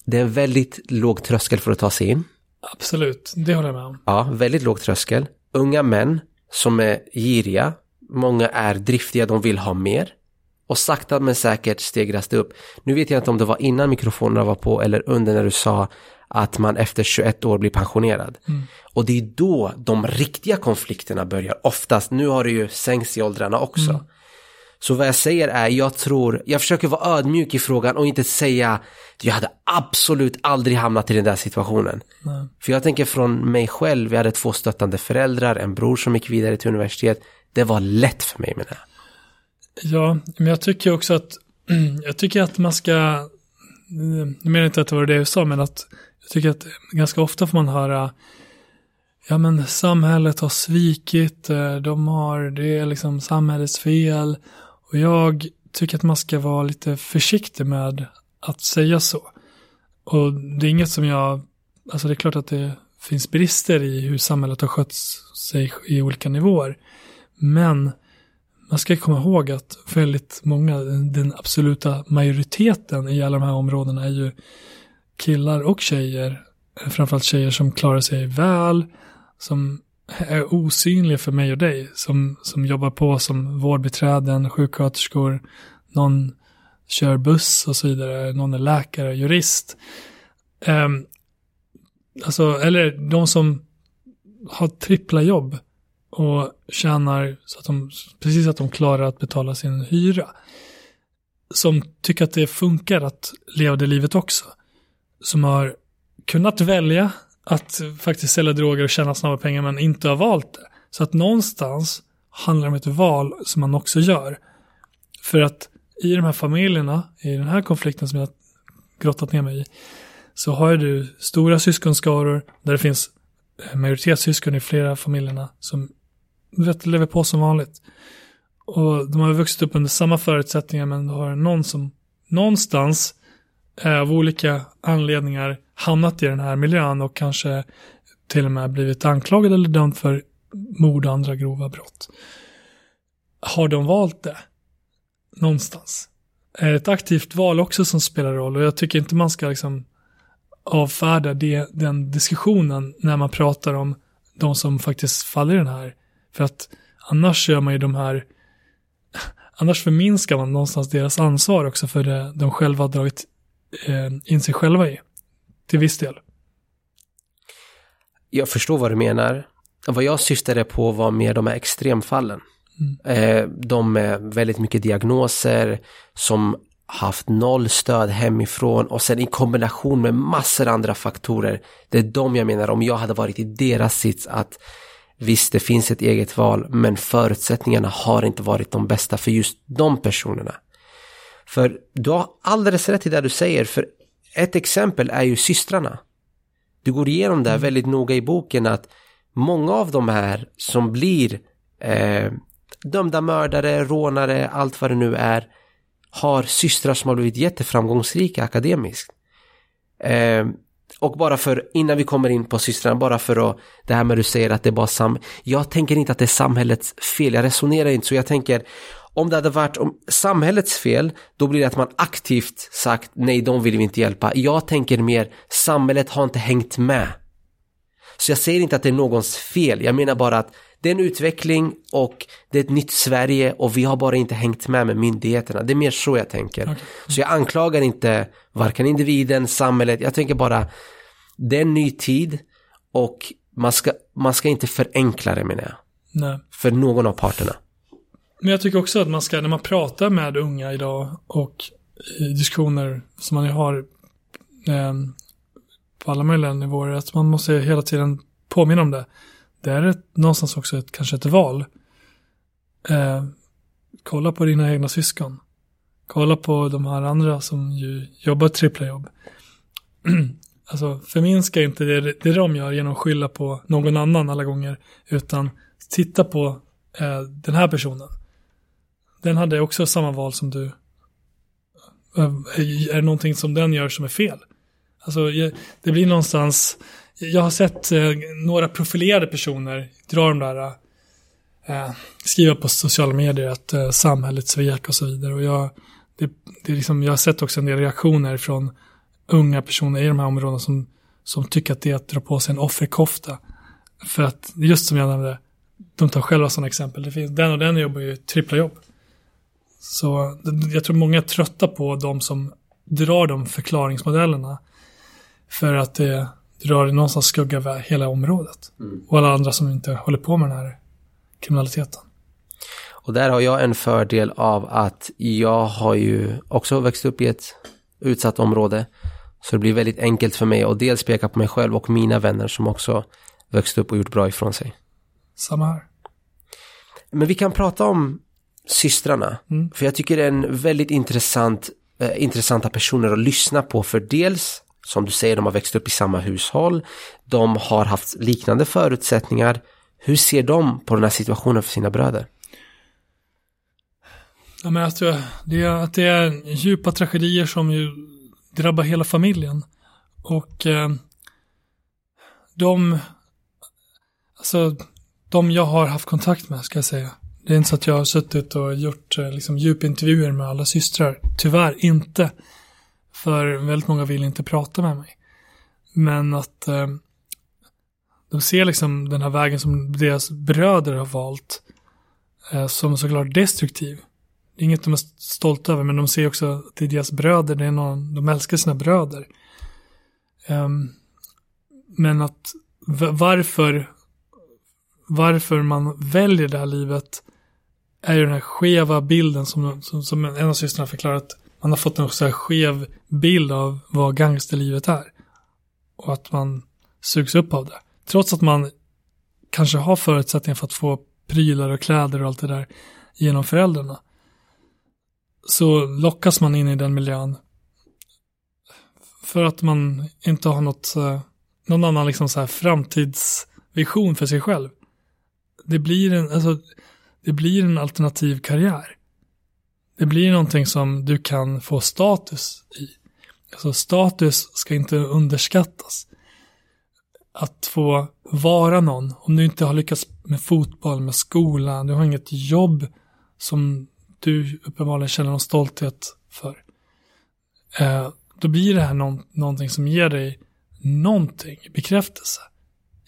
det är en väldigt låg tröskel för att ta sig in. Absolut, det håller jag med om. Ja, väldigt låg tröskel. Unga män som är giriga, många är driftiga, de vill ha mer. Och sakta men säkert stegras det upp. Nu vet jag inte om det var innan mikrofonerna var på eller under när du sa att man efter 21 år blir pensionerad. Mm. Och det är då de riktiga konflikterna börjar. Oftast, nu har det ju sänkts i åldrarna också. Mm. Så vad jag säger är, jag tror, jag försöker vara ödmjuk i frågan och inte säga jag hade absolut aldrig hamnat i den där situationen. Mm. För jag tänker från mig själv, jag hade två stöttande föräldrar, en bror som gick vidare till universitet. Det var lätt för mig med det. Ja, men jag tycker också att, jag tycker att man ska, jag menar inte att det var det jag sa, men att jag tycker att ganska ofta får man höra ja men samhället har svikit, eh, de har, det är liksom samhällets fel. Och jag tycker att man ska vara lite försiktig med att säga så. Och det är inget som jag, alltså det är klart att det finns brister i hur samhället har skött sig i olika nivåer. Men man ska komma ihåg att väldigt många, den absoluta majoriteten i alla de här områdena är ju killar och tjejer, framförallt tjejer som klarar sig väl, som är osynliga för mig och dig, som, som jobbar på som vårdbiträden, sjuksköterskor, någon kör buss och så vidare, någon är läkare, jurist. Um, alltså, eller de som har trippla jobb och tjänar så att de, precis att de klarar att betala sin hyra. Som tycker att det funkar att leva det livet också som har kunnat välja att faktiskt sälja droger och tjäna snabba pengar men inte har valt det. Så att någonstans handlar det om ett val som man också gör. För att i de här familjerna, i den här konflikten som jag grottat ner mig i, så har du stora syskonskaror där det finns majoritetssyskon i flera familjerna som vet, lever på som vanligt. Och de har vuxit upp under samma förutsättningar men då har någon som någonstans Eh, av olika anledningar hamnat i den här miljön och kanske till och med blivit anklagad eller dömd för mord och andra grova brott. Har de valt det? Någonstans. Är ett aktivt val också som spelar roll och jag tycker inte man ska liksom avfärda det, den diskussionen när man pratar om de som faktiskt faller i den här. För att annars gör man ju de här Annars förminskar man någonstans deras ansvar också för det de själva har dragit eh, in sig själva i. Till viss del. Jag förstår vad du menar. Vad jag syftade på var mer de här extremfallen. Mm. Eh, de med väldigt mycket diagnoser som haft noll stöd hemifrån och sen i kombination med massor andra faktorer. Det är de jag menar om jag hade varit i deras sits att visst det finns ett eget val men förutsättningarna har inte varit de bästa för just de personerna. För du har alldeles rätt i det du säger, för ett exempel är ju systrarna. Du går igenom det här mm. väldigt noga i boken att många av de här som blir eh, dömda mördare, rånare, allt vad det nu är, har systrar som har blivit jätteframgångsrika akademiskt. Eh, och bara för, innan vi kommer in på systrarna, bara för att, det här med du säger att det är bara sam... Jag tänker inte att det är samhällets fel, jag resonerar inte så, jag tänker om det hade varit om samhällets fel, då blir det att man aktivt sagt nej, de vill vi inte hjälpa. Jag tänker mer, samhället har inte hängt med. Så jag säger inte att det är någons fel, jag menar bara att det är en utveckling och det är ett nytt Sverige och vi har bara inte hängt med med myndigheterna. Det är mer så jag tänker. Okay. Så jag anklagar inte varken individen, samhället, jag tänker bara det är en ny tid och man ska, man ska inte förenkla det menar jag. Nej. För någon av parterna. Men jag tycker också att man ska, när man pratar med unga idag och i diskussioner som man ju har eh, på alla möjliga nivåer, att man måste hela tiden påminna om det. Det är ett, någonstans också ett, kanske ett val. Eh, kolla på dina egna syskon. Kolla på de här andra som ju jobbar trippla jobb. alltså förminska inte det, det de gör genom att skylla på någon annan alla gånger. Utan titta på eh, den här personen. Den hade också samma val som du. Eh, är det någonting som den gör som är fel? Alltså det blir någonstans, jag har sett eh, några profilerade personer dra de där, eh, eh, skriva på sociala medier att eh, samhället svek och så vidare. Och jag, det, det är liksom, jag har sett också en del reaktioner från unga personer i de här områdena som, som tycker att det är att dra på sig en offerkofta. För att, just som jag nämnde, de tar själva sådana exempel. Det finns, den och den jobbar ju trippla jobb. Så jag tror många är trötta på de som drar de förklaringsmodellerna. För att det drar någonstans skugga hela området. Mm. Och alla andra som inte håller på med den här kriminaliteten. Och där har jag en fördel av att jag har ju också växt upp i ett utsatt område. Så det blir väldigt enkelt för mig att dels peka på mig själv och mina vänner som också växt upp och gjort bra ifrån sig. Samma här. Men vi kan prata om systrarna. Mm. För jag tycker det är en väldigt intressant, eh, intressanta personer att lyssna på. För dels, som du säger, de har växt upp i samma hushåll. De har haft liknande förutsättningar. Hur ser de på den här situationen för sina bröder? Ja, men jag tror det är, att det är djupa tragedier som ju drabbar hela familjen. Och eh, de, alltså de jag har haft kontakt med ska jag säga. Det är inte så att jag har suttit och gjort eh, liksom, djupintervjuer med alla systrar. Tyvärr inte. För väldigt många vill inte prata med mig. Men att eh, de ser liksom den här vägen som deras bröder har valt eh, som såklart destruktiv. Det är inget de är stolta över, men de ser också att det är deras bröder, det är någon, de älskar sina bröder. Eh, men att varför varför man väljer det här livet är ju den här skeva bilden som, som, som en av systrarna förklarat. Man har fått en så här skev bild av vad gangsterlivet är. Och att man sugs upp av det. Trots att man kanske har förutsättningar för att få prylar och kläder och allt det där genom föräldrarna. Så lockas man in i den miljön. För att man inte har något, eh, någon annan liksom så här framtidsvision för sig själv det blir en, alltså, det blir en alternativ karriär. Det blir någonting som du kan få status i. Alltså status ska inte underskattas. Att få vara någon, om du inte har lyckats med fotboll, med skolan, du har inget jobb som du uppenbarligen känner någon stolthet för. Eh, då blir det här någon, någonting som ger dig någonting, bekräftelse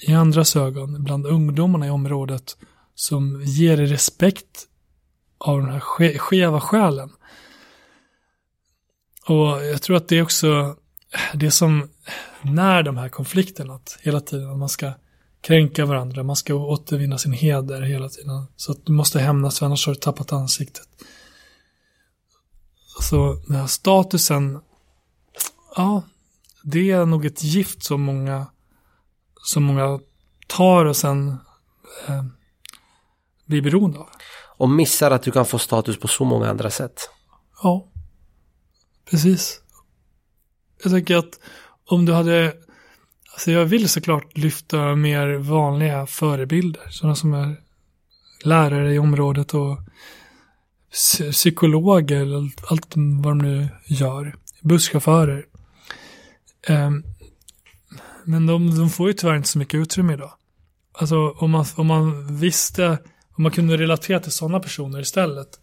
i andras ögon, bland ungdomarna i området, som ger dig respekt av den här ske skeva själen. Och jag tror att det är också det som när de här konflikterna, att hela tiden man ska kränka varandra, man ska återvinna sin heder hela tiden. Så att du måste hämnas för annars har du tappat ansiktet. Så den här statusen, ja, det är nog ett gift som många som många tar och sen eh, blir beroende av. Och missar att du kan få status på så många andra sätt. Ja, precis. Jag tänker att om du hade, alltså jag vill såklart lyfta mer vanliga förebilder, sådana som är lärare i området och psykologer, allt vad de nu gör, busschaufförer. Ehm, men de, de får ju tyvärr inte så mycket utrymme idag. Alltså om man, om man visste, om man kunde relatera till sådana personer istället.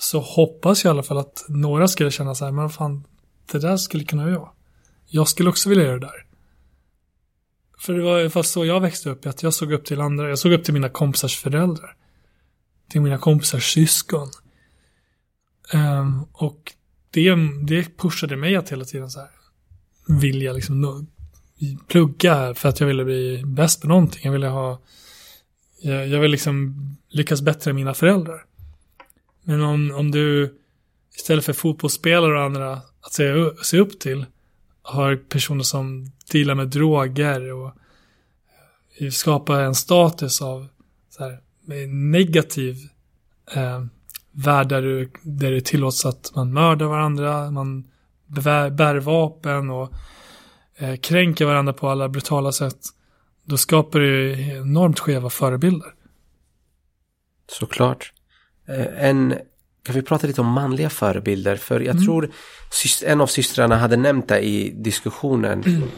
Så hoppas jag i alla fall att några skulle känna så här, men fan, det där skulle kunna jag. Jag skulle också vilja göra det där. För det var fast så jag växte upp, att jag såg upp till andra, jag såg upp till mina kompisars föräldrar. Till mina kompisars syskon. Um, och det, det pushade mig att hela tiden så här vilja liksom plugga för att jag ville bli bäst på någonting. Jag ville ha, jag, vill liksom lyckas bättre än mina föräldrar. Men om, om du istället för fotbollsspelare och andra att se, se upp till har personer som dealar med droger och eh, skapar en status av så här, negativ eh, värld där, du, där det tillåts att man mördar varandra, man bär vapen och eh, kränker varandra på alla brutala sätt. Då skapar det enormt skeva förebilder. Såklart. Eh, en, kan vi prata lite om manliga förebilder? För jag mm. tror en av systrarna hade nämnt det i diskussionen. Mm.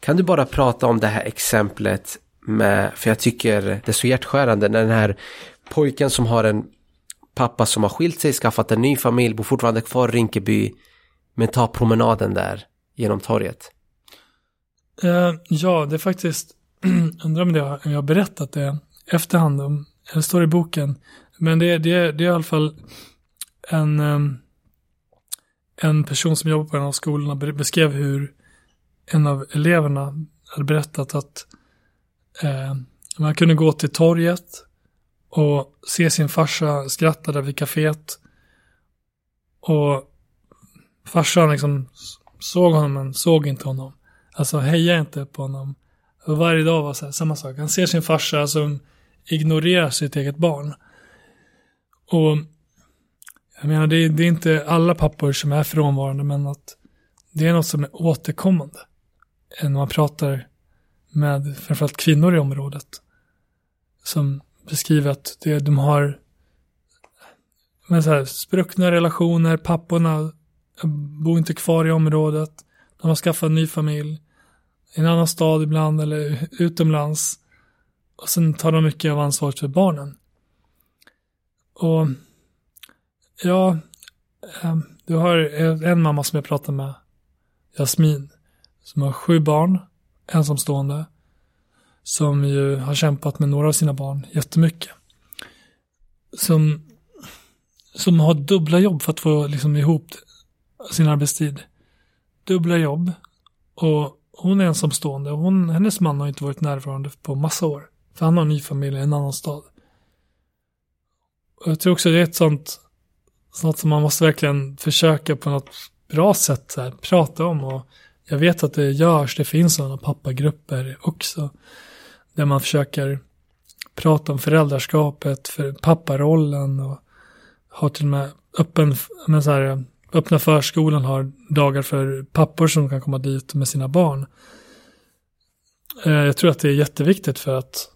Kan du bara prata om det här exemplet med, för jag tycker det är så hjärtskärande när den här pojken som har en pappa som har skilt sig, skaffat en ny familj, bor fortfarande kvar i Rinkeby, men tar promenaden där genom torget. Uh, ja, det är faktiskt, undrar om jag, jag har berättat det efterhand, om, det står i boken, men det, det, det är i alla fall en, ehm, en person som jobbar på en av skolorna beskrev hur en av eleverna hade berättat att eh, man kunde gå till torget och se sin farsa skratta där vid kaféet. Och farsan liksom såg honom men såg inte honom. Alltså heja inte på honom. Och varje dag var så här, samma sak. Han ser sin farsa som ignorerar sitt eget barn. Och jag menar, det är, det är inte alla pappor som är frånvarande, men att det är något som är återkommande. När man pratar med framförallt kvinnor i området. Som beskriver att det, de har men så här, spruckna relationer, papporna bor inte kvar i området. De har skaffat en ny familj. I en annan stad ibland eller utomlands. Och sen tar de mycket av ansvaret för barnen. Och ja, ehm, du har en mamma som jag pratar med, Jasmin, som har sju barn, ensamstående, som ju har kämpat med några av sina barn jättemycket. Som, som har dubbla jobb för att få liksom ihop sin arbetstid. Dubbla jobb och hon är ensamstående och hon, hennes man har inte varit närvarande på massa år. För han har en ny familj i en annan stad. Och jag tror också det är ett sånt, sånt som man måste verkligen försöka på något bra sätt här, prata om. Och jag vet att det görs, det finns sådana pappagrupper också. Där man försöker prata om föräldraskapet, för papparollen och har till och med öppen, men så här, öppna förskolan har dagar för pappor som kan komma dit med sina barn. Eh, jag tror att det är jätteviktigt för att,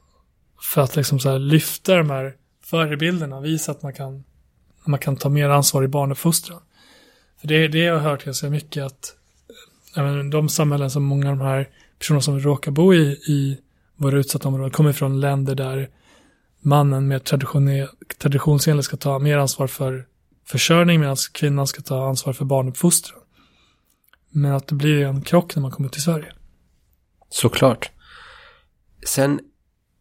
för att liksom så lyfta de här förebilderna, visa att man kan, man kan ta mer ansvar i barnuppfostran. För det, det jag hört ganska mycket att eh, även de samhällen som många av de här personerna som råkar bo i, i våra utsatta områden kommer från länder där mannen med traditionsenligt ska ta mer ansvar för försörjning medan kvinnan ska ta ansvar för barnuppfostran. Men att det blir en krock när man kommer till Sverige. Såklart. Sen,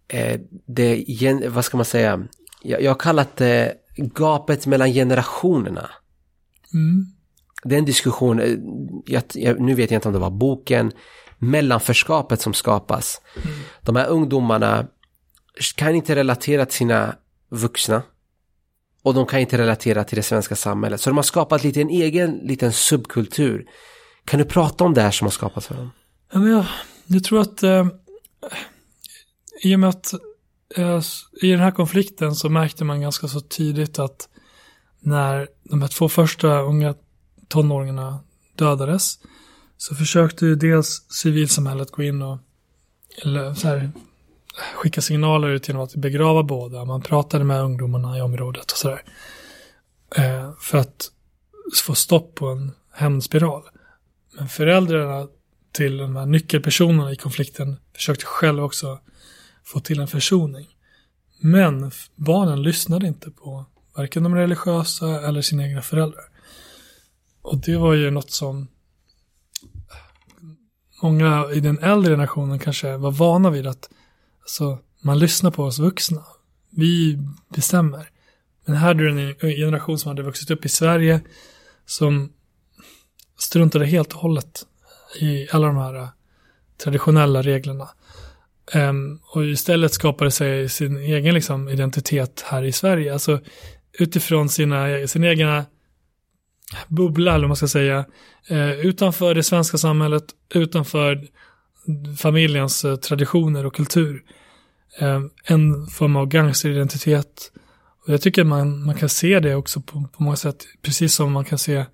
eh, det, vad ska man säga, jag, jag har kallat det gapet mellan generationerna. Mm. Det är en diskussion, eh, jag, jag, nu vet jag inte om det var boken, mellanförskapet som skapas. Mm. De här ungdomarna kan inte relatera till sina vuxna. Och de kan inte relatera till det svenska samhället. Så de har skapat lite en egen liten subkultur. Kan du prata om det här som har skapats för dem? Ja, men jag, jag tror att eh, i och med att eh, i den här konflikten så märkte man ganska så tidigt att när de här två första unga tonåringarna dödades så försökte ju dels civilsamhället gå in och eller så här, skicka signaler ut genom att begrava båda. Man pratade med ungdomarna i området och sådär. Eh, för att få stopp på en hämndspiral. Men föräldrarna till de här nyckelpersonerna i konflikten försökte själva också få till en försoning. Men barnen lyssnade inte på varken de religiösa eller sina egna föräldrar. Och det var ju något som många i den äldre generationen kanske var vana vid att alltså, man lyssnar på oss vuxna. Vi bestämmer. Men här är det en generation som hade vuxit upp i Sverige som struntade helt och hållet i alla de här traditionella reglerna. Um, och istället skapade sig sin egen liksom, identitet här i Sverige. Alltså utifrån sina, sin egna bubbla, eller vad man ska säga. Uh, utanför det svenska samhället, utanför familjens uh, traditioner och kultur. Eh, en form av gangsteridentitet. Och jag tycker man, man kan se det också på, på många sätt. Precis som man kan se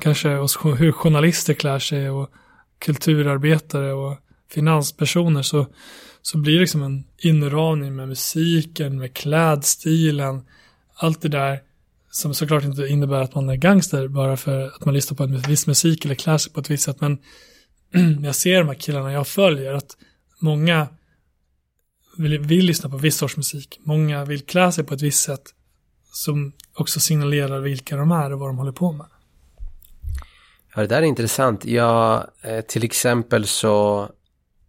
kanske hur journalister klär sig och kulturarbetare och finanspersoner så, så blir det liksom en inramning med musiken, med klädstilen, allt det där som såklart inte innebär att man är gangster bara för att man lyssnar på en viss musik eller klär sig på ett visst sätt. Men jag ser de här killarna jag följer att många vill, vill lyssna på viss sorts musik. Många vill klä sig på ett visst sätt som också signalerar vilka de är och vad de håller på med. Ja, det där är intressant. Ja, eh, till exempel så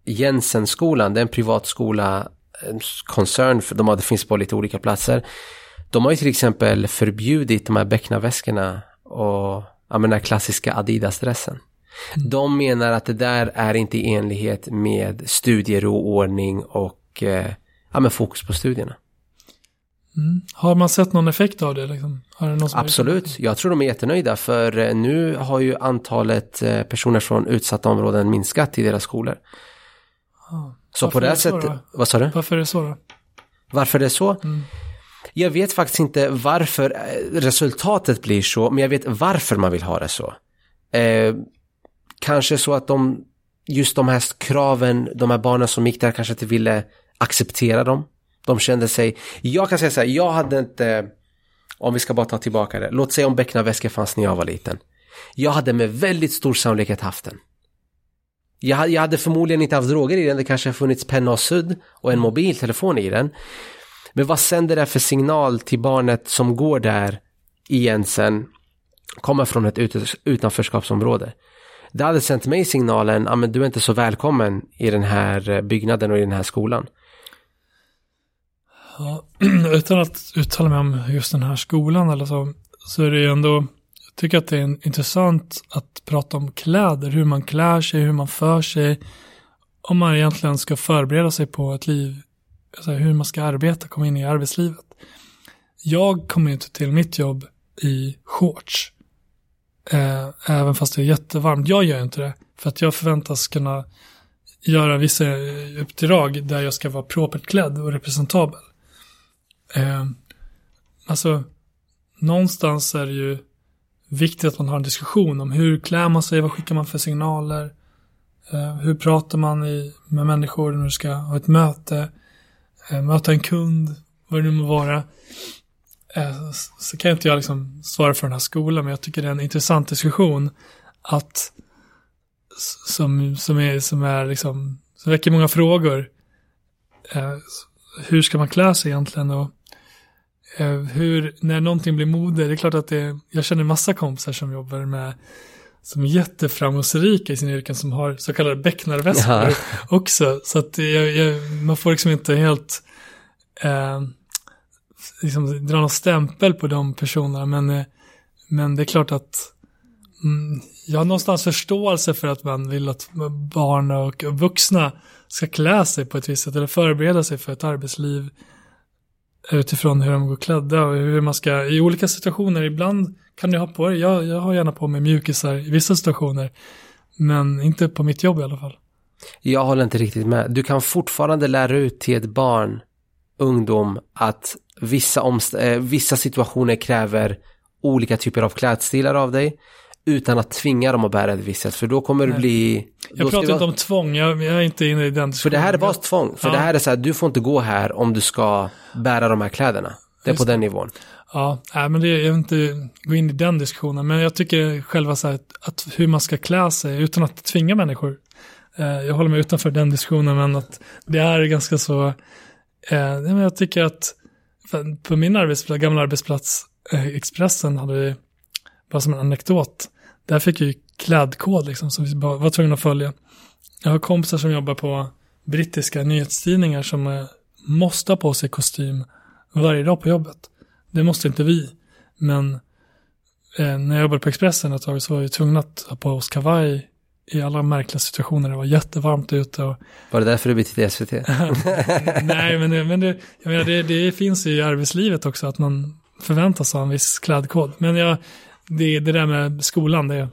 Jensenskolan, det är en privatskola, en koncern, för de har, det finns på lite olika platser. De har ju till exempel förbjudit de här becknarväskorna och ja, den här klassiska Adidas-dressen. Mm. De menar att det där är inte i enlighet med studiero, ordning och eh, ja, men fokus på studierna. Mm. Har man sett någon effekt av det? Liksom? det Absolut, jag tror de är jättenöjda för eh, nu har ju antalet eh, personer från utsatta områden minskat i deras skolor. Ah. Så Varför på det, det sättet, vad sa du? Varför är det så då? Varför det är så? Mm. Jag vet faktiskt inte varför resultatet blir så, men jag vet varför man vill ha det så. Eh, kanske så att de, just de här kraven, de här barnen som gick där kanske inte ville acceptera dem. De kände sig, jag kan säga så här, jag hade inte, om vi ska bara ta tillbaka det, låt säga om becknarväskor fanns när jag var liten. Jag hade med väldigt stor sannolikhet haft den. Jag, jag hade förmodligen inte haft droger i den, det kanske har funnits penna och sudd och en mobiltelefon i den. Men vad sänder det för signal till barnet som går där igen sen, kommer från ett utanförskapsområde? Det hade sänt mig signalen, ah, men du är inte så välkommen i den här eh, byggnaden och i den här skolan. Ja, utan att uttala mig om just den här skolan eller så, så är det ju ändå, jag tycker att det är intressant att prata om kläder, hur man klär sig, hur man för sig, om man egentligen ska förbereda sig på ett liv, alltså hur man ska arbeta, komma in i arbetslivet. Jag kommer inte till mitt jobb i shorts, eh, även fast det är jättevarmt. Jag gör inte det, för att jag förväntas kunna göra vissa uppdrag där jag ska vara propert klädd och representabel. Eh, alltså, någonstans är det ju viktigt att man har en diskussion om hur klär man sig, vad skickar man för signaler, eh, hur pratar man i, med människor när du ska ha ett möte, eh, möta en kund, vad det nu må vara. Eh, så kan inte jag liksom svara för den här skolan, men jag tycker det är en intressant diskussion att som, som är, som är liksom, som väcker många frågor. Eh, hur ska man klä sig egentligen och hur, när någonting blir mode, det är klart att det, jag känner massa kompisar som jobbar med som är jätteframgångsrika i sina yrken som har så kallade becknarväskor ja. också. Så att jag, jag, man får liksom inte helt eh, liksom dra någon stämpel på de personerna. Men, eh, men det är klart att mm, jag har någonstans förståelse för att man vill att barn och vuxna ska klä sig på ett visst sätt eller förbereda sig för ett arbetsliv utifrån hur de går klädda och hur man ska, i olika situationer, ibland kan du ha på dig, jag, jag har gärna på mig mjukisar i vissa situationer, men inte på mitt jobb i alla fall. Jag håller inte riktigt med. Du kan fortfarande lära ut till ett barn, ungdom, att vissa, omst- äh, vissa situationer kräver olika typer av klädstilar av dig utan att tvinga dem att bära ett visst för då kommer det bli... Jag pratar inte om tvång, jag, jag, är inte inne i den För det här är bara tvång, för ja. det här är så här, du får inte gå här om du ska bära de här kläderna. Det är Just på den nivån. Ja, nej, men det, jag vill inte gå in i den diskussionen, men jag tycker själva så här, att, att hur man ska klä sig utan att tvinga människor. Eh, jag håller mig utanför den diskussionen, men att det är ganska så, eh, jag tycker att på min arbetsplats, gamla arbetsplats, eh, Expressen, hade vi, bara som en anekdot, där fick vi klädkod liksom som vi var tvungna att följa. Jag har kompisar som jobbar på brittiska nyhetstidningar som eh, måste ha på sig kostym varje dag på jobbet. Det måste inte vi. Men eh, när jag jobbade på Expressen ett tag så var vi tvungna att ha på oss kavaj i alla märkliga situationer. Det var jättevarmt ute. Och... Var det därför du bytte till SVT? Nej, men, det, men det, jag menar, det, det finns ju i arbetslivet också att man förväntas ha en viss klädkod. Men jag, det, det där med skolan, det,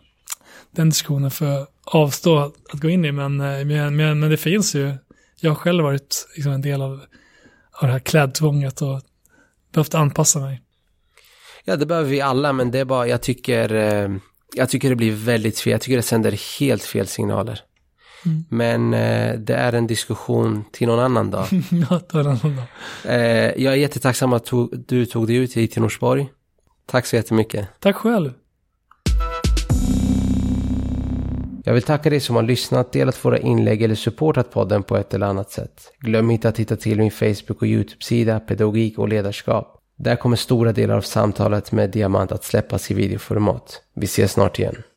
den diskussionen för avstå att gå in i. Men, eh, men, men, men det finns ju. Jag har själv varit liksom, en del av, av det här klädtvånget och behövt anpassa mig. Ja, det behöver vi alla, men det är bara, jag tycker, eh, jag tycker det blir väldigt fel. Jag tycker det sänder helt fel signaler. Mm. Men eh, det är en diskussion till någon annan dag. ja, till en annan dag. Eh, jag är jättetacksam att du tog dig ut hit till Norsborg. Tack så jättemycket. Tack själv. Jag vill tacka dig som har lyssnat, delat våra inlägg eller supportat podden på ett eller annat sätt. Glöm inte att titta till min Facebook och YouTube-sida Pedagogik och ledarskap. Där kommer stora delar av samtalet med Diamant att släppas i videoformat. Vi ses snart igen.